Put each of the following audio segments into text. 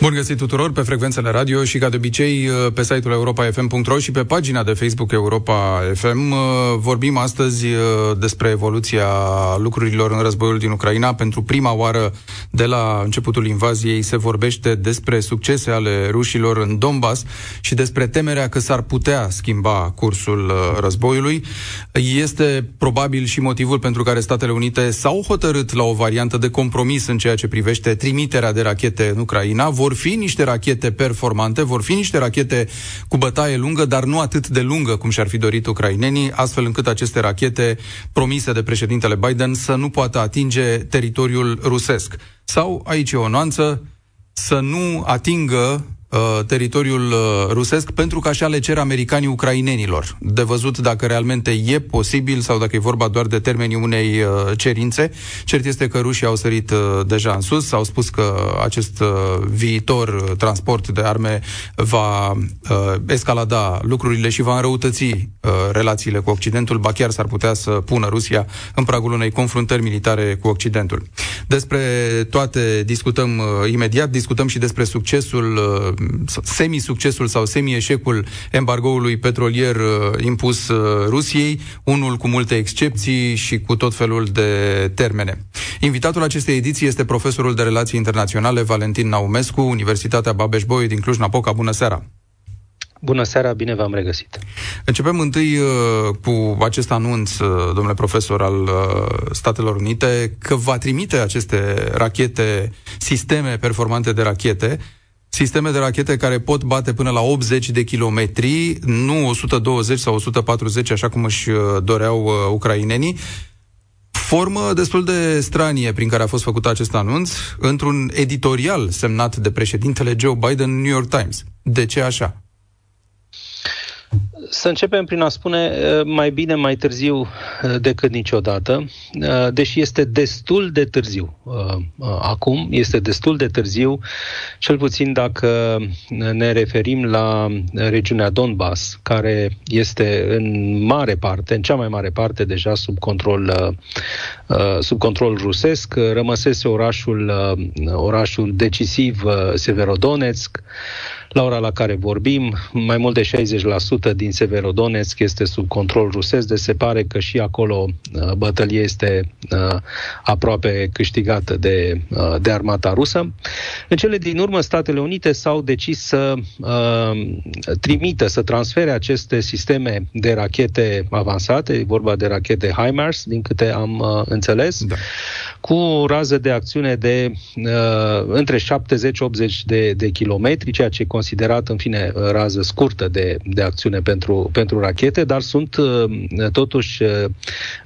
Bun găsit tuturor pe frecvențele radio și ca de obicei uh, pe site-ul europa.fm.ro și pe pagina de Facebook Europa FM. Uh, vorbim astăzi uh, despre evoluția lucrurilor în războiul din Ucraina. Pentru prima oară de la începutul invaziei se vorbește despre succese ale rușilor în Donbass și despre temerea că s-ar putea schimba cursul războiului. Este probabil și motivul pentru care Statele Unite s-au hotărât la o variantă de compromis în ceea ce privește trimiterea de rachete în Ucraina. Vor fi niște rachete performante, vor fi niște rachete cu bătaie lungă, dar nu atât de lungă cum și-ar fi dorit ucrainenii, astfel încât aceste rachete promise de președintele Biden să nu poată atinge teritoriul rusesc. Sau, aici e o nuanță, să nu atingă Uh, teritoriul uh, rusesc, pentru că așa le cer americanii ucrainenilor. De văzut dacă realmente e posibil sau dacă e vorba doar de termenii unei uh, cerințe. Cert este că rușii au sărit deja în sus, au spus că acest viitor transport de arme va escalada lucrurile și va înrăutăți relațiile cu Occidentul, ba chiar s-ar putea să pună Rusia în pragul unei confruntări militare cu Occidentul. Despre toate discutăm imediat, discutăm și despre succesul semi-succesul sau semi-eșecul embargoului petrolier uh, impus uh, Rusiei, unul cu multe excepții și cu tot felul de termene. Invitatul acestei ediții este profesorul de relații internaționale Valentin Naumescu, Universitatea Babeș-Bolyai din Cluj-Napoca. Bună seara! Bună seara, bine v-am regăsit. Începem întâi uh, cu acest anunț, uh, domnule profesor, al uh, Statelor Unite, că va trimite aceste rachete, sisteme performante de rachete, sisteme de rachete care pot bate până la 80 de kilometri, nu 120 sau 140, așa cum își uh, doreau uh, ucrainenii. Formă destul de stranie prin care a fost făcut acest anunț într-un editorial semnat de președintele Joe Biden în New York Times. De ce așa? Să începem prin a spune uh, mai bine mai târziu uh, decât niciodată, uh, deși este destul de târziu. Acum este destul de târziu, cel puțin dacă ne referim la regiunea Donbass, care este în mare parte, în cea mai mare parte deja sub control, sub control rusesc. Rămăsese orașul, orașul decisiv Severodonetsk, la ora la care vorbim, mai mult de 60% din Severodonetsk este sub control rusesc, de se pare că și acolo uh, bătălia este uh, aproape câștigată de, uh, de armata rusă. În cele din urmă, Statele Unite s-au decis să trimită, să transfere aceste sisteme de rachete avansate, e vorba de rachete HIMARS, din câte am înțeles, da. cu rază de acțiune de între 70-80 de, de kilometri, ceea ce considerat, în fine, rază scurtă de, de acțiune pentru, pentru rachete, dar sunt uh, totuși uh,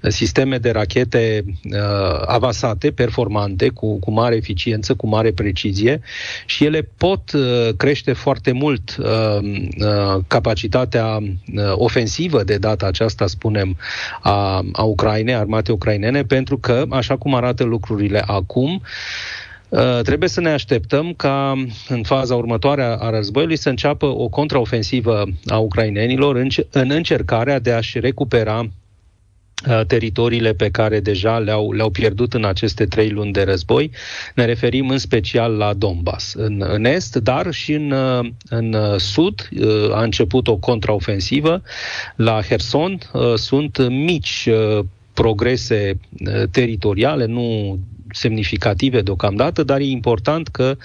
sisteme de rachete uh, avansate, performante, cu, cu mare eficiență, cu mare precizie și ele pot crește foarte mult capacitatea ofensivă de data aceasta, spunem, a, a Ucrainei, armate ucrainene, pentru că, așa cum arată lucrurile acum, Uh, trebuie să ne așteptăm ca în faza următoare a războiului să înceapă o contraofensivă a ucrainenilor în, în încercarea de a-și recupera uh, teritoriile pe care deja le-au, le-au pierdut în aceste trei luni de război. Ne referim în special la Donbass, în, în est, dar și în, uh, în sud a început o contraofensivă. La Herson sunt mici progrese teritoriale, nu semnificative deocamdată, dar e important că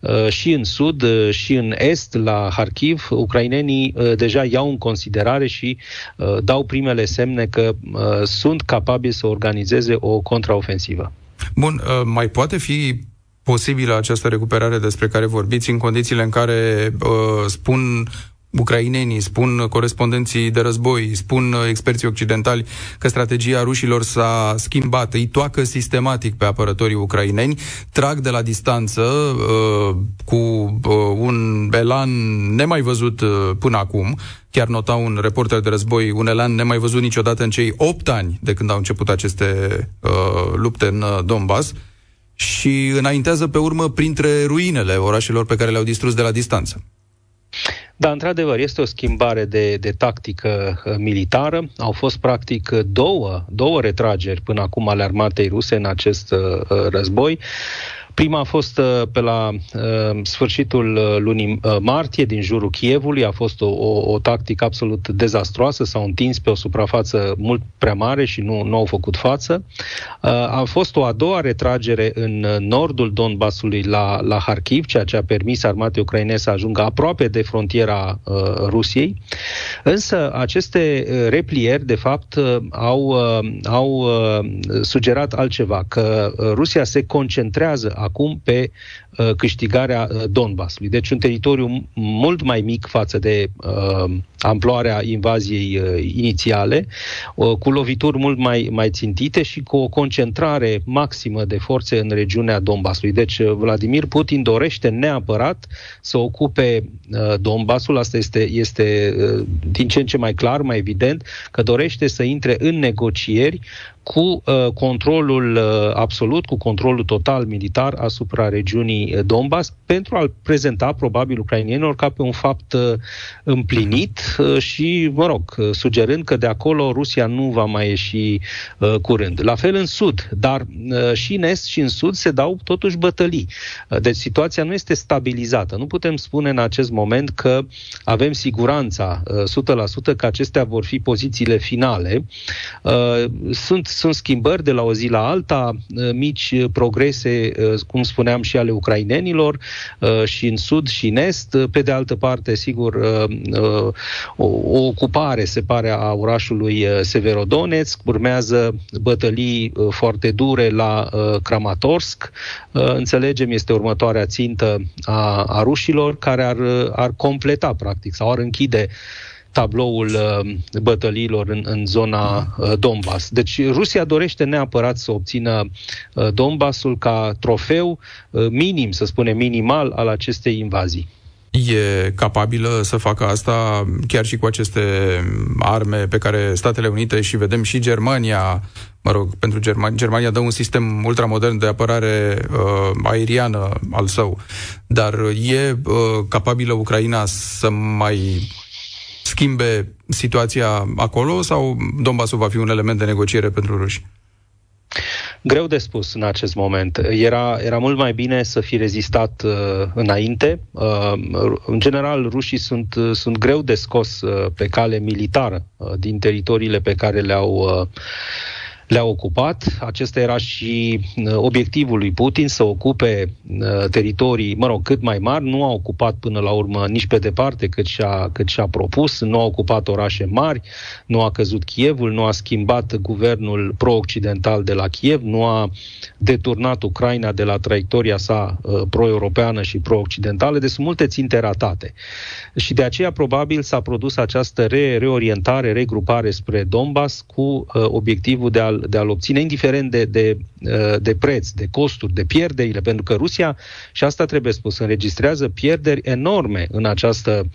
uh, și în sud uh, și în est, la Harkiv, ucrainenii uh, deja iau în considerare și dau primele semne că sunt capabili să organizeze o contraofensivă. Bun, mai poate fi posibilă această recuperare despre care vorbiți în condițiile în care uh, spun ucrainenii, spun corespondenții de război, spun experții occidentali că strategia rușilor s-a schimbat, îi toacă sistematic pe apărătorii ucraineni, trag de la distanță uh, cu uh, un elan nemai văzut uh, până acum, chiar nota un reporter de război, un elan nemai văzut niciodată în cei 8 ani de când au început aceste uh, lupte în uh, Donbass, și înaintează pe urmă printre ruinele orașelor pe care le-au distrus de la distanță. Da, într-adevăr, este o schimbare de, de tactică uh, militară. Au fost, practic, două, două retrageri până acum ale armatei ruse în acest uh, război. Prima a fost uh, pe la uh, sfârșitul uh, lunii martie, din jurul Chievului. A fost o, o, o tactică absolut dezastroasă. S-au întins pe o suprafață mult prea mare și nu, nu au făcut față. A fost o a doua retragere în nordul Donbasului la, la Harkiv, ceea ce a permis armatei ucrainene să ajungă aproape de frontiera uh, Rusiei. Însă aceste replieri, de fapt, au, uh, au uh, sugerat altceva, că Rusia se concentrează acum pe uh, câștigarea uh, Donbassului. Deci un teritoriu mult mai mic față de uh, amploarea invaziei uh, inițiale, uh, cu lovituri mult mai, mai țintite și cu o concentrare maximă de forțe în regiunea Donbassului. Deci uh, Vladimir Putin dorește neapărat să ocupe uh, Donbassul, asta este, este uh, din ce în ce mai clar, mai evident, că dorește să intre în negocieri cu uh, controlul uh, absolut, cu controlul total militar asupra regiunii uh, Donbass, pentru a-l prezenta probabil ucrainienilor ca pe un fapt uh, împlinit uh, și, mă rog, uh, sugerând că de acolo Rusia nu va mai ieși uh, curând. La fel în sud, dar uh, și în est și în sud se dau totuși bătălii. Uh, deci situația nu este stabilizată. Nu putem spune în acest moment că avem siguranța uh, 100% că acestea vor fi pozițiile finale. Uh, sunt sunt schimbări de la o zi la alta, uh, mici progrese, uh, cum spuneam, și ale ucrainenilor uh, și în sud și în est. Pe de altă parte, sigur, o, ocupare, se pare, a orașului Severodonetsk. Urmează bătălii foarte dure la Kramatorsk. Înțelegem, este următoarea țintă a, a rușilor care ar, ar completa, practic, sau ar închide tabloul uh, bătăliilor în, în zona uh, Donbass. Deci Rusia dorește neapărat să obțină uh, Donbassul ca trofeu minim, să spunem minimal, al acestei invazii. E capabilă să facă asta chiar și cu aceste arme pe care Statele Unite și vedem și Germania, mă rog, pentru Germania, Germania dă un sistem ultramodern de apărare uh, aeriană al său, dar e uh, capabilă Ucraina să mai schimbe situația acolo sau Donbassul va fi un element de negociere pentru ruși? Greu de spus în acest moment. Era, era mult mai bine să fi rezistat uh, înainte. Uh, în general, rușii sunt, uh, sunt greu de scos uh, pe cale militară uh, din teritoriile pe care le-au uh, le-a ocupat. Acesta era și uh, obiectivul lui Putin, să ocupe uh, teritorii, mă rog, cât mai mari. Nu a ocupat până la urmă nici pe departe cât și-a, cât și-a propus. Nu a ocupat orașe mari, nu a căzut Kievul, nu a schimbat guvernul pro-occidental de la Kiev, nu a deturnat Ucraina de la traiectoria sa uh, pro-europeană și pro-occidentală. Deci sunt multe ținte ratate. Și de aceea probabil s-a produs această re- reorientare, regrupare spre Donbass cu uh, obiectivul de a a-l, de a-l obține, indiferent de, de, uh, de preț, de costuri, de pierderile, pentru că Rusia, și asta trebuie spus, înregistrează pierderi enorme în această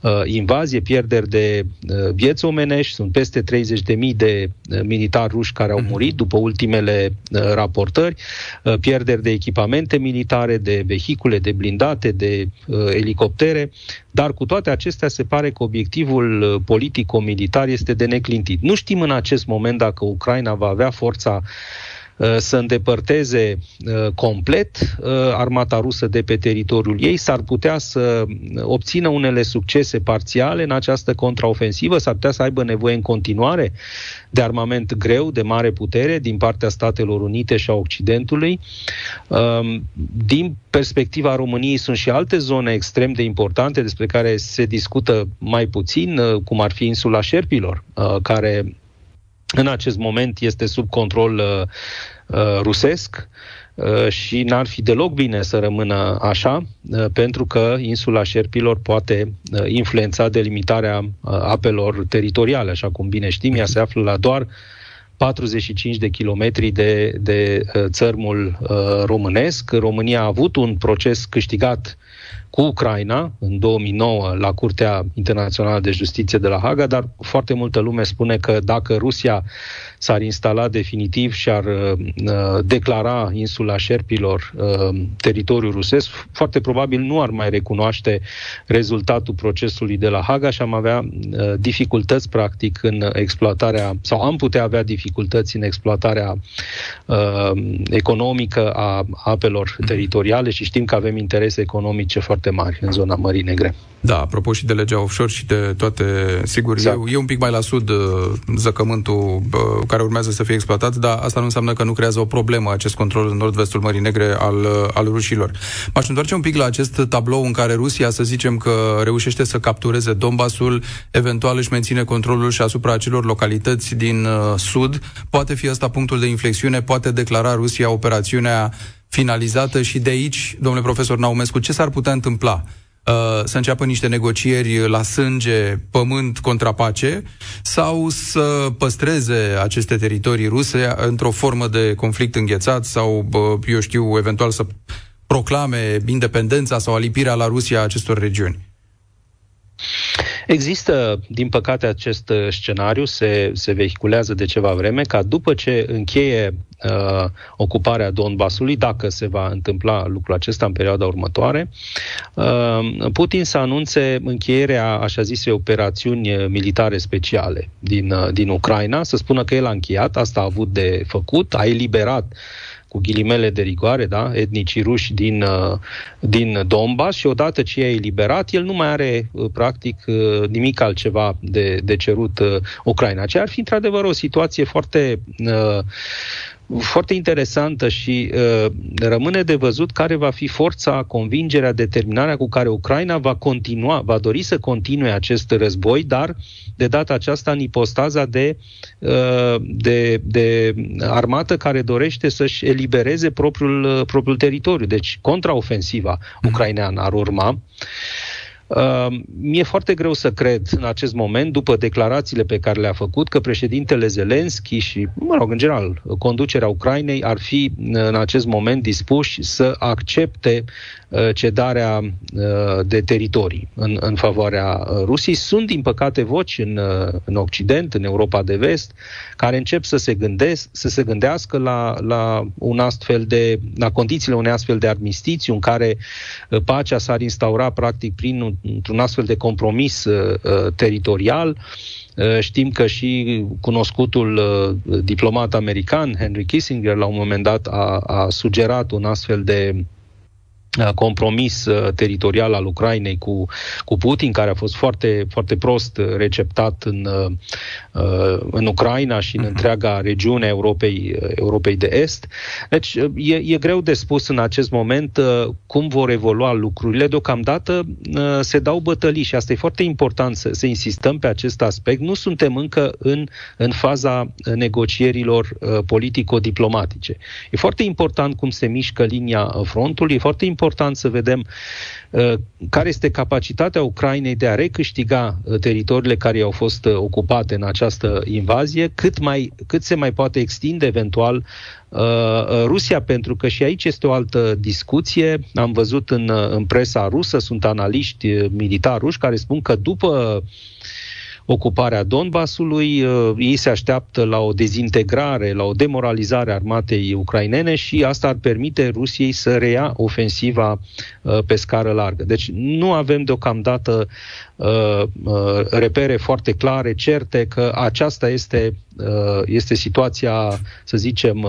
uh, invazie, pierderi de uh, vieți omenești, sunt peste 30.000 de uh, militari ruși care au mhm. murit după ultimele uh, raportări, uh, pierderi de echipamente militare, de vehicule, de blindate, de uh, elicoptere, dar cu toate acestea se pare că obiectivul uh, politic-militar este de neclintit. Nu știm în acest moment dacă Ucraina va avea forța uh, să îndepărteze uh, complet uh, armata rusă de pe teritoriul ei, s-ar putea să obțină unele succese parțiale în această contraofensivă, s-ar putea să aibă nevoie în continuare de armament greu, de mare putere din partea Statelor Unite și a Occidentului. Um, din perspectiva României sunt și alte zone extrem de importante despre care se discută mai puțin, cum ar fi insula Șerpilor, care în acest moment este sub control uh, uh, rusesc uh, și n-ar fi deloc bine să rămână așa, uh, pentru că insula Șerpilor poate uh, influența delimitarea uh, apelor teritoriale, așa cum bine știm, ea se află la doar 45 de kilometri de, de uh, țărmul uh, românesc. România a avut un proces câștigat cu Ucraina în 2009 la Curtea Internațională de Justiție de la Haga, dar foarte multă lume spune că dacă Rusia s-ar instala definitiv și ar uh, declara insula Șerpilor uh, teritoriul rusesc, foarte probabil nu ar mai recunoaște rezultatul procesului de la Haga și am avea uh, dificultăți practic în exploatarea, sau am putea avea dificultăți în exploatarea uh, economică a apelor teritoriale și știm că avem interese economice foarte mari în zona Mării Negre. Da, apropo și de legea offshore și de toate, sigur, exact. e, e un pic mai la sud uh, zăcământul uh, care urmează să fie exploatat, dar asta nu înseamnă că nu creează o problemă acest control în nord-vestul Mării Negre al, uh, al rușilor. M-aș întoarce un pic la acest tablou în care Rusia, să zicem că reușește să captureze Donbasul, eventual își menține controlul și asupra acelor localități din uh, sud. Poate fi asta punctul de inflexiune, poate declara Rusia operațiunea finalizată și de aici, domnule profesor Naumescu, ce s-ar putea întâmpla? Uh, să înceapă niște negocieri la sânge, pământ contra pace, sau să păstreze aceste teritorii ruse într-o formă de conflict înghețat sau, eu știu, eventual să proclame independența sau alipirea la Rusia a acestor regiuni? Există, din păcate, acest uh, scenariu, se, se vehiculează de ceva vreme, ca după ce încheie uh, ocuparea Donbasului, dacă se va întâmpla lucrul acesta în perioada următoare, uh, Putin să anunțe încheierea, așa zise, operațiuni militare speciale din, uh, din Ucraina, să spună că el a încheiat, asta a avut de făcut, a eliberat uh, cu ghilimele de rigoare, da, etnicii ruși din, uh, din Donbass și odată ce e eliberat, el nu mai are uh, practic uh, nimic altceva de, de cerut Ucraina. Ce ar fi într-adevăr o situație foarte foarte interesantă și uh, rămâne de văzut care va fi forța, convingerea, determinarea cu care Ucraina va continua, va dori să continue acest război, dar de data aceasta în ipostaza de, uh, de, de armată care dorește să-și elibereze propriul, uh, propriul teritoriu. Deci contraofensiva mhm. ucraineană ar urma. Uh, Uh, mi-e foarte greu să cred în acest moment, după declarațiile pe care le-a făcut, că președintele Zelenski și, mă rog, în general, conducerea Ucrainei ar fi în acest moment dispuși să accepte uh, cedarea uh, de teritorii în, în favoarea Rusiei. Sunt, din păcate, voci în, în Occident, în Europa de Vest, care încep să se, gândesc, să se gândească la, la un astfel de, la condițiile unei astfel de armistițiu în care pacea s-ar instaura practic prin într-un astfel de compromis uh, uh, teritorial. Uh, știm că și cunoscutul diplomat american, Henry Kissinger, la un moment dat a, a sugerat un astfel de compromis uh, teritorial al Ucrainei cu, cu Putin, care a fost foarte, foarte prost receptat în, uh, în Ucraina și în uh-huh. întreaga regiune a Europei, Europei de Est. Deci e, e greu de spus în acest moment cum vor evolua lucrurile. Deocamdată se dau bătălii și asta e foarte important să, să insistăm pe acest aspect. Nu suntem încă în, în faza negocierilor politico-diplomatice. E foarte important cum se mișcă linia frontului, e foarte important important să vedem uh, care este capacitatea Ucrainei de a recâștiga uh, teritoriile care au fost uh, ocupate în această invazie, cât, mai, cât se mai poate extinde eventual Rusia, pentru că și aici este o altă discuție. Am văzut în, în presa rusă, sunt analiști militari ruși care spun că după uh, ocuparea Donbasului. Uh, ei se așteaptă la o dezintegrare, la o demoralizare a armatei ucrainene și asta ar permite Rusiei să reia ofensiva uh, pe scară largă. Deci nu avem deocamdată uh, repere foarte clare, certe, că aceasta este este situația, să zicem,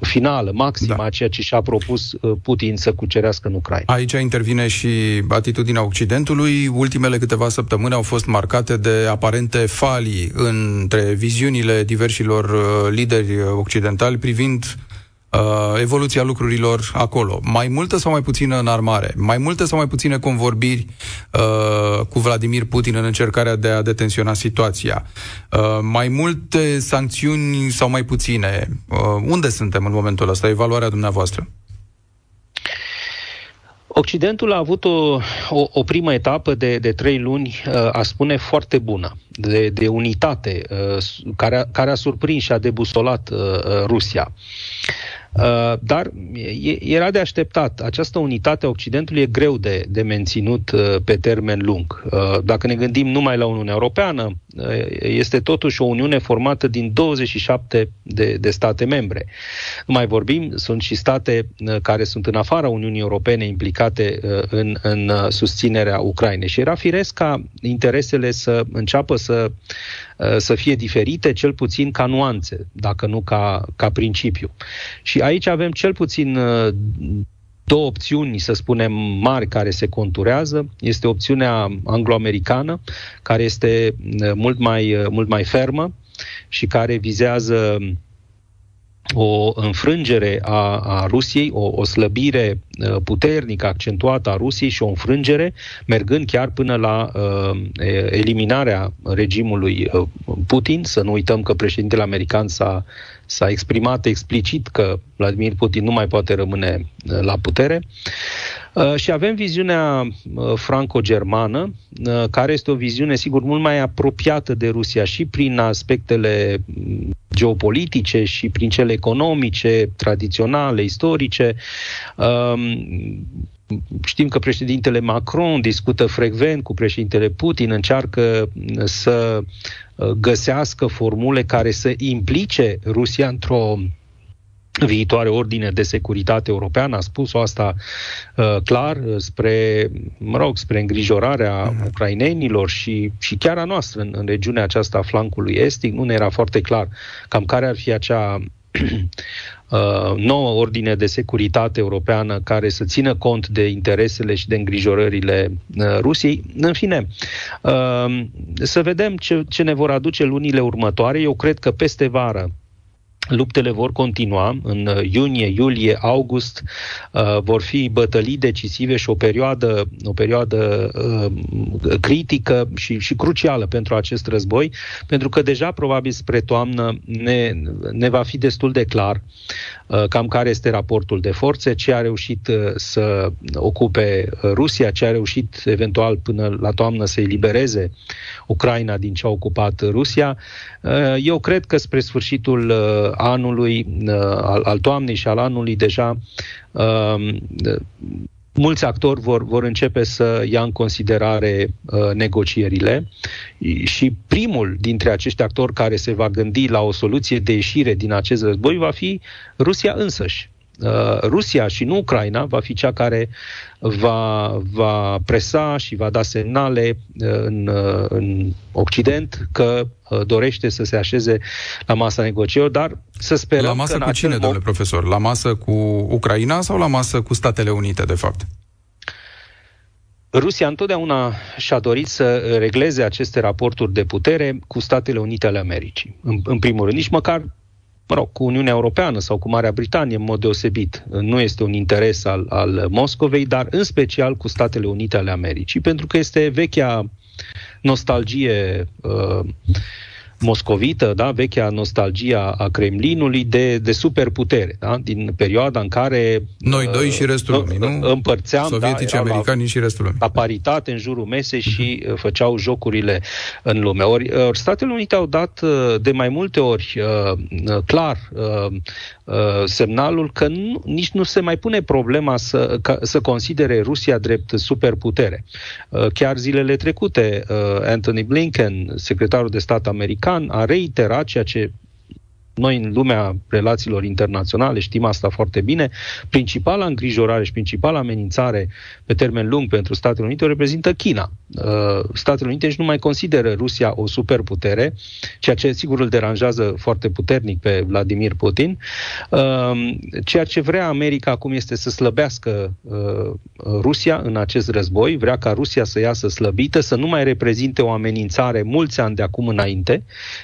finală, maximă da. a ceea ce și-a propus Putin să cucerească în Ucraina. Aici intervine și atitudinea Occidentului. Ultimele câteva săptămâni au fost marcate de aparente falii între viziunile diversilor uh, lideri occidentali privind uh, evoluția lucrurilor acolo. Mai multă sau mai puțină în armare, mai multe sau mai puține convorbiri uh, cu Vladimir Putin în încercarea de a detensiona situația, uh, mai multe sancțiuni sau mai puține. Uh, unde suntem în momentul ăsta? Evaluarea dumneavoastră? Occidentul a avut o, o, o primă etapă de, de trei luni, uh, a spune, foarte bună, de, de unitate, uh, care a, care a surprins și a debusolat uh, Rusia. Uh, dar era de așteptat. Această unitate a Occidentului e greu de, de menținut uh, pe termen lung. Uh, dacă ne gândim numai la Uniunea Europeană, este totuși o Uniune formată din 27 de, de state membre. Nu mai vorbim, sunt și state care sunt în afara Uniunii Europene implicate în, în susținerea Ucrainei. Și era firesc ca interesele să înceapă să, să fie diferite, cel puțin ca nuanțe, dacă nu ca, ca principiu. Și aici avem cel puțin uh, două opțiuni, să spunem, mari care se conturează. Este opțiunea anglo-americană, care este uh, mult mai, uh, mult mai fermă și care vizează o înfrângere a, a Rusiei, o, o slăbire uh, puternică, accentuată a Rusiei și o înfrângere, mergând chiar până la uh, eliminarea regimului uh, Putin. Să nu uităm că președintele american s-a, s-a exprimat explicit că Vladimir Putin nu mai poate rămâne uh, la putere. Uh, și avem viziunea uh, franco-germană, uh, care este o viziune, sigur, mult mai apropiată de Rusia și prin aspectele mm, geopolitice și prin cele economice, tradiționale, istorice. Um, știm că președintele Macron discută frecvent cu președintele Putin, încearcă să găsească formule care să implice Rusia într-o viitoare ordine de securitate europeană, a spus-o asta uh, clar uh, spre, mă rog, spre îngrijorarea uh-huh. ucrainenilor și, și chiar a noastră în, în regiunea aceasta a flancului estic, nu ne era foarte clar cam care ar fi acea uh, nouă ordine de securitate europeană care să țină cont de interesele și de îngrijorările uh, Rusiei. În fine, uh, să vedem ce, ce ne vor aduce lunile următoare. Eu cred că peste vară Luptele vor continua în uh, iunie, iulie, august, uh, vor fi bătălii decisive și o perioadă, o perioadă uh, critică și, și crucială pentru acest război, pentru că deja probabil spre toamnă ne, ne va fi destul de clar uh, cam care este raportul de forțe, ce a reușit uh, să ocupe Rusia, ce a reușit eventual până la toamnă să elibereze Ucraina din ce a ocupat Rusia. Uh, eu cred că spre sfârșitul anului, uh, al, al toamnei și al anului deja um, mulți actori vor, vor începe să ia în considerare uh, negocierile și primul dintre acești actori care se va gândi la o soluție de ieșire din acest război va fi Rusia însăși. Uh, Rusia și nu Ucraina va fi cea care va, va presa și va da semnale uh, în, uh, în Occident că dorește să se așeze la masa negocierilor, dar să sperăm La masă că cu cine, domnule profesor? La masă cu Ucraina sau la masă cu Statele Unite, de fapt? Rusia întotdeauna și-a dorit să regleze aceste raporturi de putere cu Statele Unite ale Americii. În, în primul rând, nici măcar mă rog, cu Uniunea Europeană sau cu Marea Britanie în mod deosebit. Nu este un interes al, al Moscovei, dar în special cu Statele Unite ale Americii, pentru că este vechea nostalgie uh, moscovită, da, vechea nostalgia a Kremlinului de, de superputere, da, din perioada în care noi doi și restul uh, lumii, nu? Împărțeam, Sovietici, da, americani și restul lumii. La paritate în jurul mesei și uh, făceau jocurile în lume. Ori, uh, ori Statele Unite au dat uh, de mai multe ori uh, clar uh, uh, semnalul că nu, nici nu se mai pune problema să, ca, să considere Rusia drept superputere. Uh, chiar zilele trecute, uh, Anthony Blinken, secretarul de stat american, american a reiterat ceea ce noi, în lumea relațiilor internaționale, știm asta foarte bine. Principala îngrijorare și principala amenințare pe termen lung pentru Statele Unite o reprezintă China. Uh, Statele Unite nici nu mai consideră Rusia o superputere, ceea ce sigur îl deranjează foarte puternic pe Vladimir Putin. Uh, ceea ce vrea America acum este să slăbească uh, Rusia în acest război, vrea ca Rusia să iasă slăbită, să nu mai reprezinte o amenințare mulți ani de acum înainte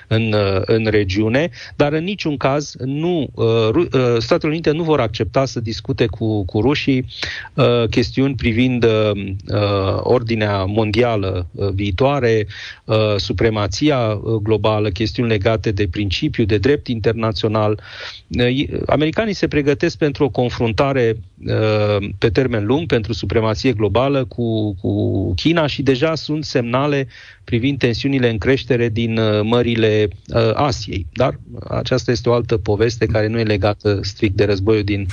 în, în regiune, dar în niciun caz nu, Statele Unite nu vor accepta să discute cu, cu rușii chestiuni privind ordinea mondială mondială uh, viitoare, uh, supremația uh, globală, chestiuni legate de principiu, de drept internațional. Americanii se pregătesc pentru o confruntare pe termen lung, pentru supremație globală cu, cu China și deja sunt semnale privind tensiunile în creștere din uh, mările uh, Asiei. Dar aceasta este o altă poveste care nu e legată strict de războiul din,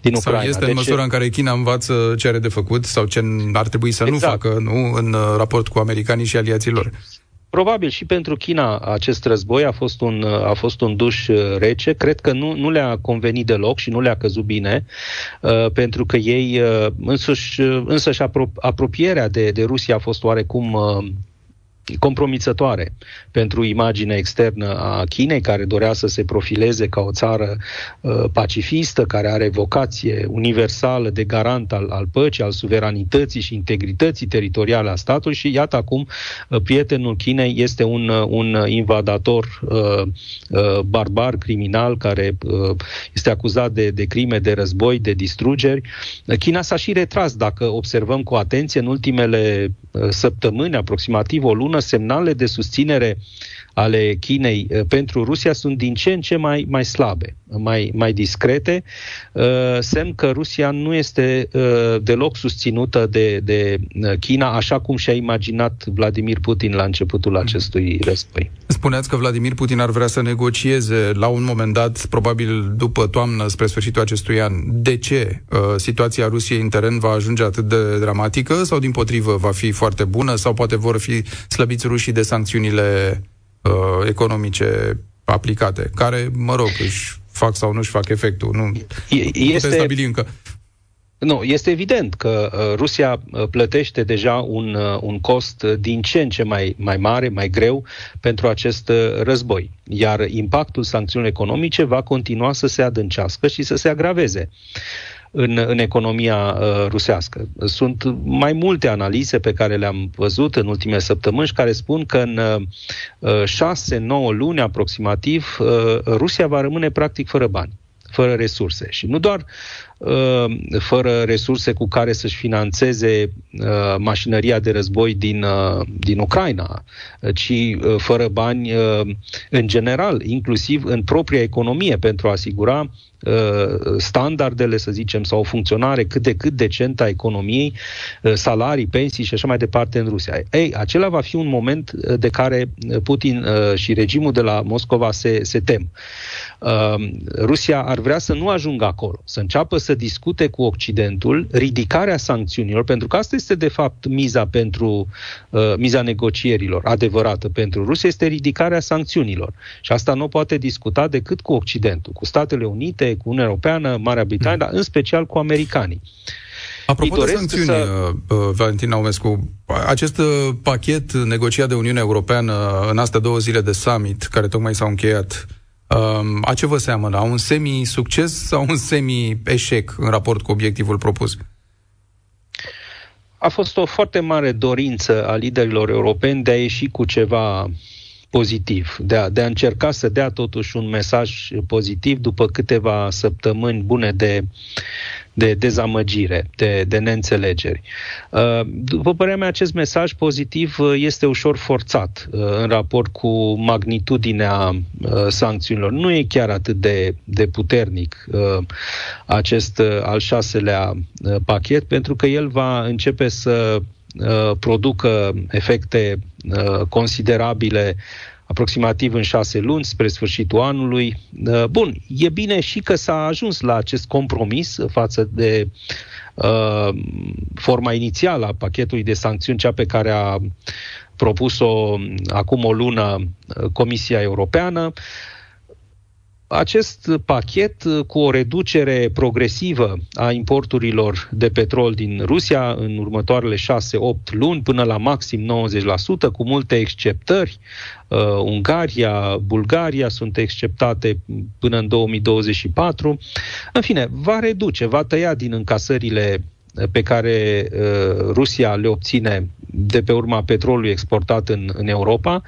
din Ucraina. Sau este în măsura în care China învață ce are de făcut sau ce ar trebui să exact. nu facă nu, în uh, raport cu americanii și aliații lor. Probabil și pentru China acest război a fost un, a fost un duș uh, rece. Cred că nu, nu le-a convenit deloc și nu le-a căzut bine, uh, pentru că ei, uh, însuși, uh, însăși apro- apropierea de, de Rusia a fost oarecum uh, compromițătoare pentru imaginea externă a Chinei, care dorea să se profileze ca o țară uh, pacifistă, care are vocație universală de garant al, al păcii, al suveranității și integrității teritoriale a statului și iată acum uh, prietenul Chinei este un, uh, un invadator uh, uh, barbar, criminal, care uh, este acuzat de, de crime de război, de distrugeri. China s-a și retras, dacă observăm cu atenție, în ultimele uh, săptămâni, aproximativ o lună, lună semnale de susținere ale Chinei uh, pentru Rusia sunt din ce în ce mai, mai slabe, mai, mai discrete, uh, semn că Rusia nu este uh, deloc susținută de, de China, așa cum și-a imaginat Vladimir Putin la începutul acestui război. Spuneați că Vladimir Putin ar vrea să negocieze la un moment dat, probabil după toamnă, spre sfârșitul acestui an. De ce situația Rusiei în teren va ajunge atât de dramatică sau, din potrivă, va fi foarte bună sau poate vor fi slăbiți rușii de sancțiunile uh, economice aplicate, care, mă rog, își fac sau nu își fac efectul. Nu este... putem stabili încă. Nu, este evident că uh, Rusia uh, plătește deja un, uh, un cost din ce în ce mai, mai mare, mai greu pentru acest uh, război. Iar impactul sancțiunilor economice va continua să se adâncească și să se agraveze. Uh, în, în economia uh, rusească. Sunt mai multe analize pe care le-am văzut în ultimele săptămâni și care spun că în uh, 6-9 luni aproximativ uh, Rusia va rămâne practic fără bani fără resurse. Și nu doar uh, fără resurse cu care să-și financeze uh, mașinăria de război din, uh, din Ucraina, ci uh, fără bani uh, în general, inclusiv în propria economie, pentru a asigura Uh, standardele, să zicem, sau o funcționare cât de cât decentă a economiei, uh, salarii, pensii și așa mai departe în Rusia. Ei, acela va fi un moment uh, de care Putin și regimul de la Moscova se, se tem. Rusia ar vrea să nu ajungă acolo, să înceapă să discute cu Occidentul ridicarea sancțiunilor, pentru că asta este de fapt miza pentru miza negocierilor adevărată pentru Rusia, este ridicarea sancțiunilor. Și asta nu poate discuta decât cu Occidentul, cu Statele Unite, cu Uniunea Europeană, Marea Britanie, mm. dar în special cu americanii. Apropo de sancțiuni, să... Uh, uh, Valentin Naumescu, acest uh, pachet negociat de Uniunea Europeană în astea două zile de summit, care tocmai s-au încheiat, um, a ce vă seamănă? A un semi-succes sau un semi-eșec în raport cu obiectivul propus? A fost o foarte mare dorință a liderilor europeni de a ieși cu ceva pozitiv, de a, de a încerca să dea totuși un mesaj pozitiv după câteva săptămâni bune de, de dezamăgire, de, de neînțelegeri. Uh, după părerea mea, acest mesaj pozitiv uh, este ușor forțat uh, în raport cu magnitudinea sancțiunilor. Nu e chiar atât de, de puternic acest al șaselea pachet, pentru că el va începe să Uh, producă efecte uh, considerabile aproximativ în șase luni, spre sfârșitul anului. Uh, bun, e bine și că s-a ajuns la acest compromis față de uh, forma inițială a pachetului de sancțiuni, cea pe care a propus-o acum o lună Comisia Europeană. Uh, acest pachet uh, cu o reducere progresivă a importurilor de petrol din Rusia în următoarele 6-8 luni până la maxim 90%, cu multe exceptări. Uh, Ungaria, Bulgaria sunt exceptate până în 2024. În fine, va reduce, va tăia din încasările pe care uh, Rusia le obține de pe urma petrolului exportat în, în Europa,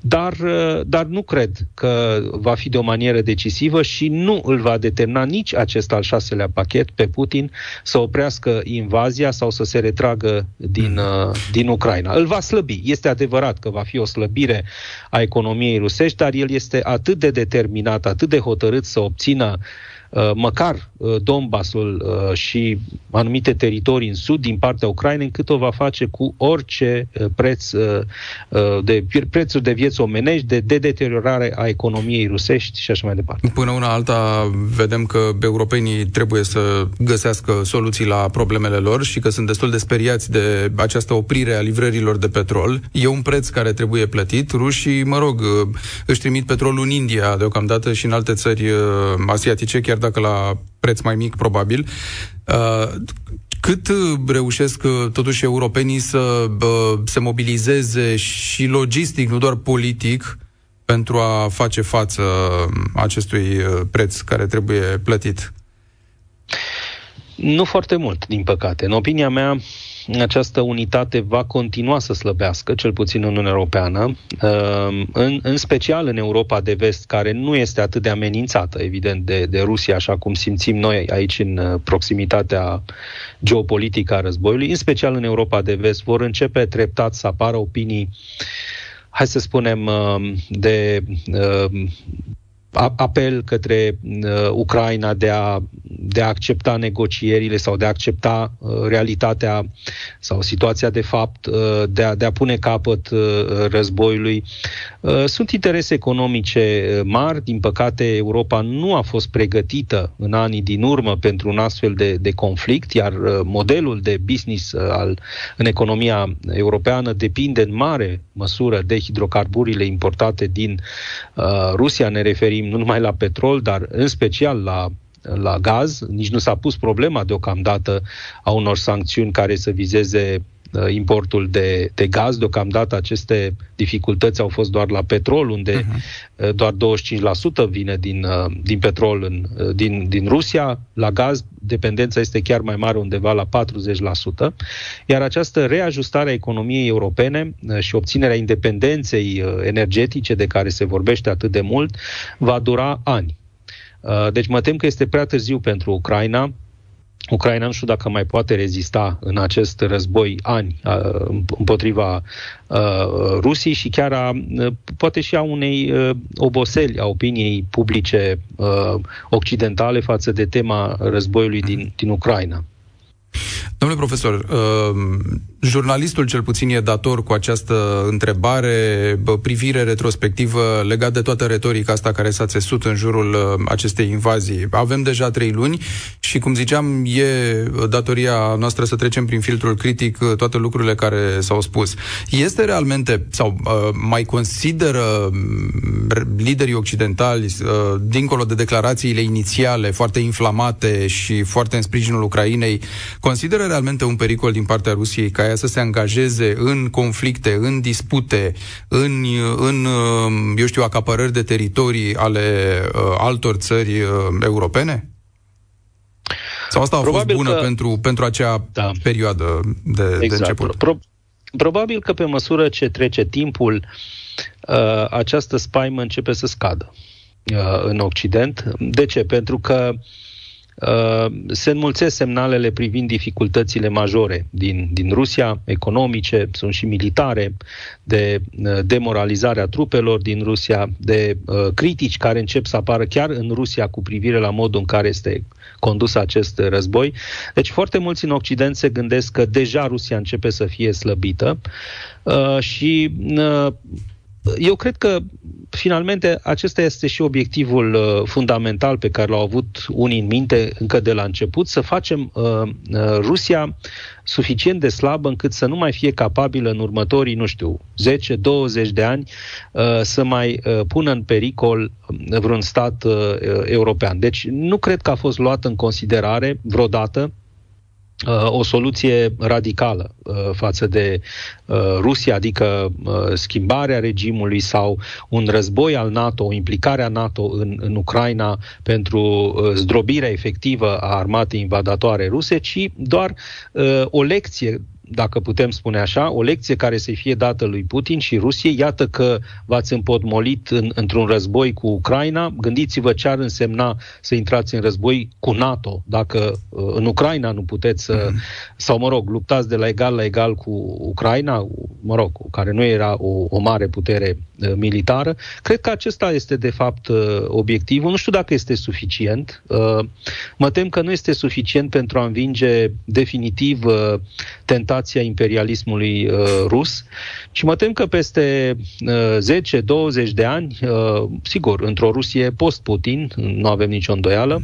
dar, uh, dar nu cred că va fi de o manieră decisivă și nu îl va determina nici acest al șaselea pachet pe Putin să oprească invazia sau să se retragă din, mm. uh, din Ucraina. Îl va slăbi. Este adevărat că va fi o slăbire a economiei rusești, dar el este atât de determinat, atât de hotărât să obțină măcar Donbassul și anumite teritorii în sud din partea Ucrainei, încât o va face cu orice preț de prețuri de vieți omenești, de, de deteriorare a economiei rusești și așa mai departe. Până una alta vedem că europenii trebuie să găsească soluții la problemele lor și că sunt destul de speriați de această oprire a livrărilor de petrol. E un preț care trebuie plătit. Rușii, mă rog, își trimit petrolul în India deocamdată și în alte țări uh, asiatice, chiar dacă la preț mai mic, probabil. Uh, cât reușesc uh, totuși europenii să se mobilizeze și logistic, nu doar politic, pentru a face față acestui preț care trebuie plătit? Nu foarte mult, din păcate. În opinia mea, această unitate va continua să slăbească, cel puțin în Uniunea Europeană, ehm, în, în special în Europa de vest, care nu este atât de amenințată, evident, de, de Rusia, așa cum simțim noi aici în uh, proximitatea geopolitică a războiului, în special în Europa de vest, vor începe treptat să apară opinii hai să spunem, uh, de uh, apel către uh, Ucraina de a, de a accepta negocierile sau de a accepta uh, realitatea sau situația de fapt, uh, de, a, de a pune capăt uh, războiului. Uh, sunt interese economice uh, mari, din păcate Europa nu a fost pregătită în anii din urmă pentru un astfel de, de conflict, iar uh, modelul de business uh, al, în economia europeană depinde în mare măsură de hidrocarburile importate din uh, Rusia, ne referim nu numai la petrol, dar în special la la gaz. Nici nu s-a pus problema deocamdată a unor sancțiuni care să vizeze Uh, importul de, de gaz. Deocamdată aceste dificultăți au fost doar la petrol, unde uh-huh. doar 25% vine din, uh, din petrol în, din, din Rusia. La gaz dependența este chiar mai mare, undeva la 40%. Iar această reajustare a economiei europene și obținerea independenței energetice de care se vorbește atât de mult va dura ani. Deci mă tem că este prea târziu pentru Ucraina Ucraina nu știu dacă mai poate rezista în acest război ani împotriva Rusiei și chiar a, poate și a unei oboseli a opiniei publice occidentale față de tema războiului din, din Ucraina. Domnule profesor, uh, jurnalistul cel puțin e dator cu această întrebare, privire retrospectivă legat de toată retorica asta care s-a țesut în jurul uh, acestei invazii. Avem deja trei luni și, cum ziceam, e datoria noastră să trecem prin filtrul critic uh, toate lucrurile care s-au spus. Este realmente, sau mai consideră mm, liderii occidentali, dincolo de declarațiile inițiale foarte inflamate și foarte în sprijinul Ucrainei, consideră realmente un pericol din partea Rusiei ca ea să se angajeze în conflicte, în dispute, în, în eu știu, acapărări de teritorii ale uh, altor țări uh, europene? Sau asta a Probabil fost bună că... pentru, pentru acea da. perioadă de, exact. de început? Pro- Probabil că pe măsură ce trece timpul, uh, această spaimă începe să scadă uh, în Occident. De ce? Pentru că uh, Uh, se înmulțesc semnalele privind dificultățile majore din, din Rusia, economice, sunt și militare, de uh, demoralizare a trupelor din Rusia, de uh, critici care încep să apară chiar în Rusia cu privire la modul în care este condus acest război. Deci foarte mulți în Occident se gândesc că deja Rusia începe să fie slăbită uh, și uh, eu cred că finalmente acesta este și obiectivul uh, fundamental pe care l-au avut unii în minte încă de la început, să facem uh, uh, Rusia suficient de slabă încât să nu mai fie capabilă în următorii, nu știu, 10-20 de ani uh, să mai uh, pună în pericol vreun stat uh, european. Deci nu cred că a fost luată în considerare vreodată Uh, o soluție radicală uh, față de uh, Rusia, adică schimbarea regimului sau un război al NATO, o implicare a NATO în, în Ucraina pentru zdrobirea efectivă a armatei invadatoare ruse, ci doar o lecție dacă putem spune așa, o lecție care să fie dată lui Putin și Rusiei. Iată că v-ați împotmolit în, într-un război cu Ucraina. Gândiți-vă ce ar însemna să intrați în război cu NATO, dacă uh, în Ucraina nu puteți să, mm. sau mă rog, luptați de la egal la egal cu Ucraina, mă rog, care nu era o, o mare putere uh, militară. Cred că acesta este de fapt uh, obiectivul. Nu știu dacă este suficient. Mă tem că nu este suficient pentru a învinge definitiv tentația imperialismului rus. Și mă tem că peste 10-20 de ani, sigur, într-o Rusie post-Putin, nu avem nicio îndoială,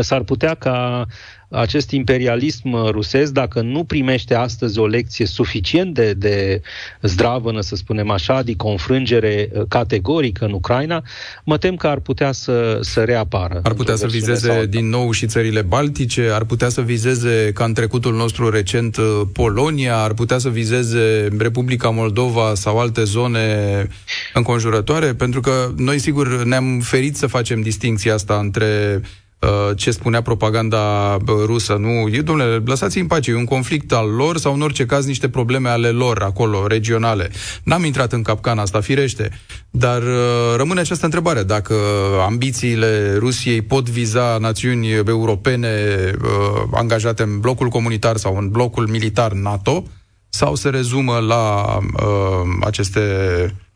s-ar putea ca acest imperialism rusesc, dacă nu primește astăzi o lecție suficient de, de zdravănă, să spunem așa, adică o înfrângere uh, categorică în Ucraina, mă tem că ar putea să, să reapară. Ar putea să vizeze din nou și țările baltice, ar putea să vizeze, ca în trecutul nostru recent, uh, Polonia, ar putea să vizeze Republica Moldova sau alte zone înconjurătoare, pentru că noi, sigur, ne-am ferit să facem distinția asta între Uh, ce spunea propaganda uh, rusă. Nu, e, domnule, lăsați în pace, e un conflict al lor sau în orice caz niște probleme ale lor acolo, regionale. N-am intrat în capcana asta, firește, dar uh, rămâne această întrebare, dacă ambițiile Rusiei pot viza națiuni europene angajate în blocul comunitar sau în blocul militar NATO, sau se rezumă la uh, aceste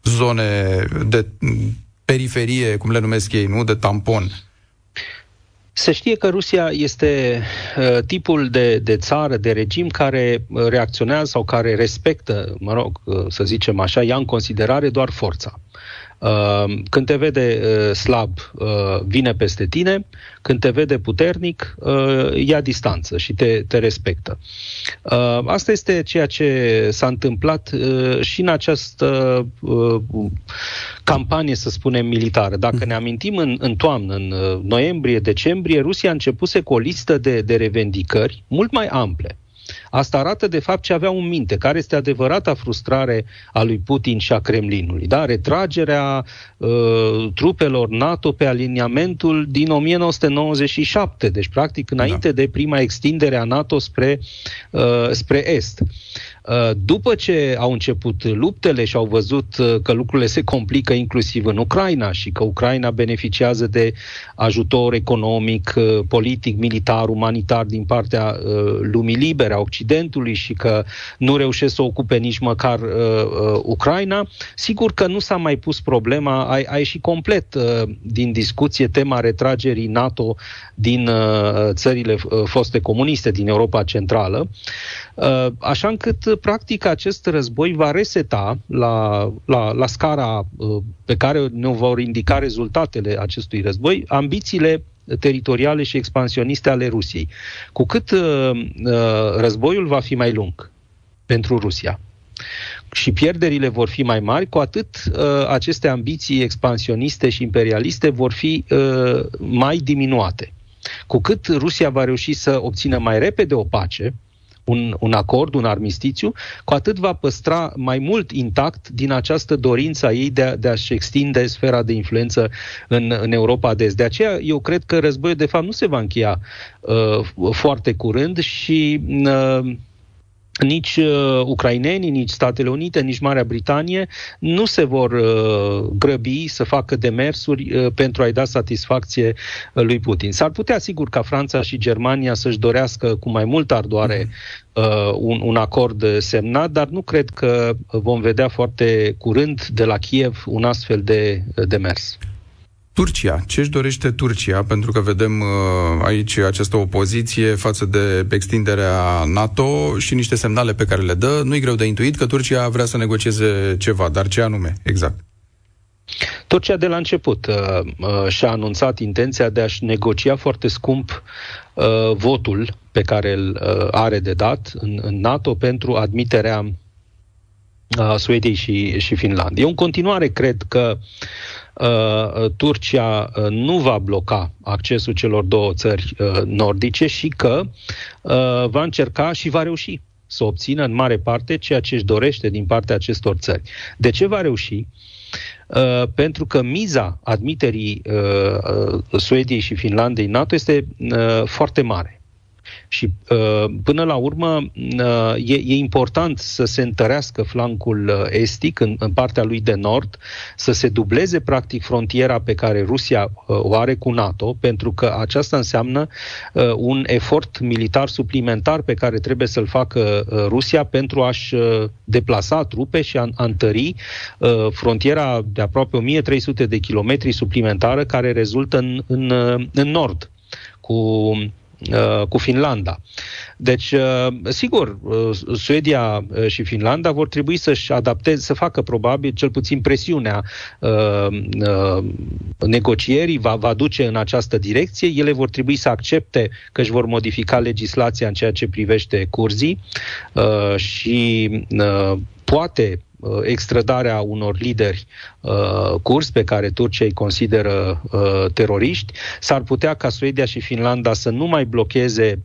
zone de periferie, cum le numesc ei, nu, de tampon, se știe că Rusia este uh, tipul de, de țară, de regim care uh, reacționează sau care respectă, mă rog, uh, să zicem așa, ia în considerare doar forța. Uh, când te vede uh, slab, uh, vine peste tine, când te vede puternic, ia distanță și te, te respectă. Asta este ceea ce s-a întâmplat și în această campanie, să spunem, militară. Dacă ne amintim în, în toamnă, în noiembrie, decembrie, Rusia a începuse cu o listă de, de revendicări mult mai ample Asta arată de fapt ce avea în minte, care este adevărata frustrare a lui Putin și a Kremlinului. Da? Retragerea uh, trupelor NATO pe aliniamentul din 1997, deci practic înainte da. de prima extindere a NATO spre, uh, spre Est. Uh, după ce au început luptele și au văzut uh, că lucrurile se complică inclusiv în Ucraina și că Ucraina beneficiază de ajutor economic, uh, politic, militar, umanitar din partea lumii libere, a Occidentului și că nu reușesc să ocupe nici măcar Ucraina, sigur că nu s-a mai pus problema, a, a ieșit complet din discuție tema retragerii NATO din țările foste comuniste din Europa Centrală, așa încât practic, acest război va reseta la, la, la scara uh, pe care ne vor indica rezultatele acestui război ambițiile teritoriale și expansioniste ale Rusiei. Cu cât uh, uh, războiul va fi mai lung pentru Rusia și pierderile vor fi mai mari, cu atât uh, aceste ambiții expansioniste și imperialiste vor fi uh, mai diminuate. Cu cât Rusia va reuși să obțină mai repede o pace, un, un acord, un armistițiu, cu atât va păstra mai mult intact din această dorință a ei de, a, de a-și extinde sfera de influență în, în Europa de Est. De aceea eu cred că războiul de fapt nu se va încheia uh, foarte curând și uh, nici uh, ucrainenii, nici Statele Unite, nici Marea Britanie nu se vor uh, grăbi să facă demersuri uh, pentru a-i da satisfacție uh, lui Putin. S-ar putea, sigur, ca Franța și Germania să-și dorească cu mai multă ardoare uh, un, un acord semnat, dar nu cred că vom vedea foarte curând de la Kiev un astfel de uh, demers. Turcia. Ce își dorește Turcia? Pentru că vedem uh, aici această opoziție față de extinderea NATO și niște semnale pe care le dă. Nu-i greu de intuit că Turcia vrea să negocieze ceva, dar ce anume, exact? Turcia de la început uh, uh, și-a anunțat intenția de a-și negocia foarte scump uh, votul pe care îl uh, are de dat în, în NATO pentru admiterea uh, Suediei și, și Finlandei. Eu în continuare cred că Uh, Turcia uh, nu va bloca accesul celor două țări uh, nordice și că va încerca și va reuși să obțină în mare parte ceea ce își dorește din partea acestor țări. De ce va reuși? Uh, pentru că miza admiterii uh, Suediei și Finlandei NATO este uh, foarte mare. Și până la urmă e, e important să se întărească flancul estic în, în partea lui de nord, să se dubleze practic frontiera pe care Rusia o are cu NATO, pentru că aceasta înseamnă un efort militar suplimentar pe care trebuie să-l facă Rusia pentru a-și deplasa trupe și a, a întări frontiera de aproape 1300 de kilometri suplimentară care rezultă în, în, în nord cu uh, cu Finlanda. Deci, uh, sigur, uh, Suedia și Finlanda vor trebui să-și adapteze, să facă probabil cel puțin presiunea negocierii va, va duce în această direcție. Ele vor trebui să accepte că își vor modifica legislația în ceea ce privește curzii și poate Uh, extradarea unor lideri uh, curs pe care Turcia îi consideră uh, teroriști, s-ar putea ca Suedia și Finlanda să nu mai blocheze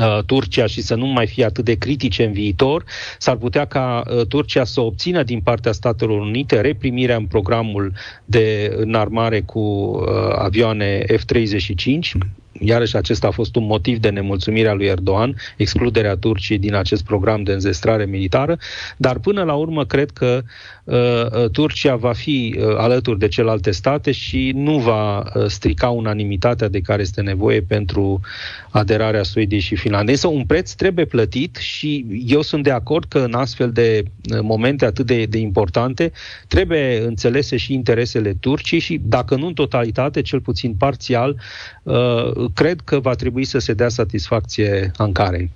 uh, Turcia și să nu mai fie atât de critice în viitor, s-ar putea ca uh, Turcia să obțină din partea Statelor Unite reprimirea în programul de înarmare cu uh, avioane F-35, iarăși acesta a fost un motiv de nemulțumire a lui Erdogan, excluderea Turciei din acest program de înzestrare militară, dar până la urmă cred că uh, uh, Turcia va fi uh, alături de celelalte state și nu va uh, strica unanimitatea de care este nevoie pentru aderarea Suediei și Finlandei. Însă un preț trebuie plătit și eu sunt de acord că în astfel de uh, momente atât de, de importante trebuie înțelese și interesele Turciei și, dacă nu în totalitate, cel puțin parțial, uh, cred că va trebui să se dea satisfacție Ankarei.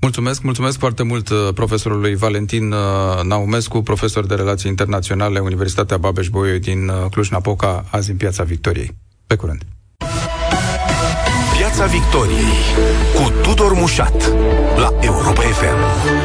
Mulțumesc, mulțumesc foarte mult uh, profesorului Valentin uh, Naumescu, profesor de relații internaționale, Universitatea Babeș-Bolyai din uh, Cluj-Napoca, azi în Piața Victoriei. Pe curând! Piața Victoriei cu Tudor Mușat la Europa FM.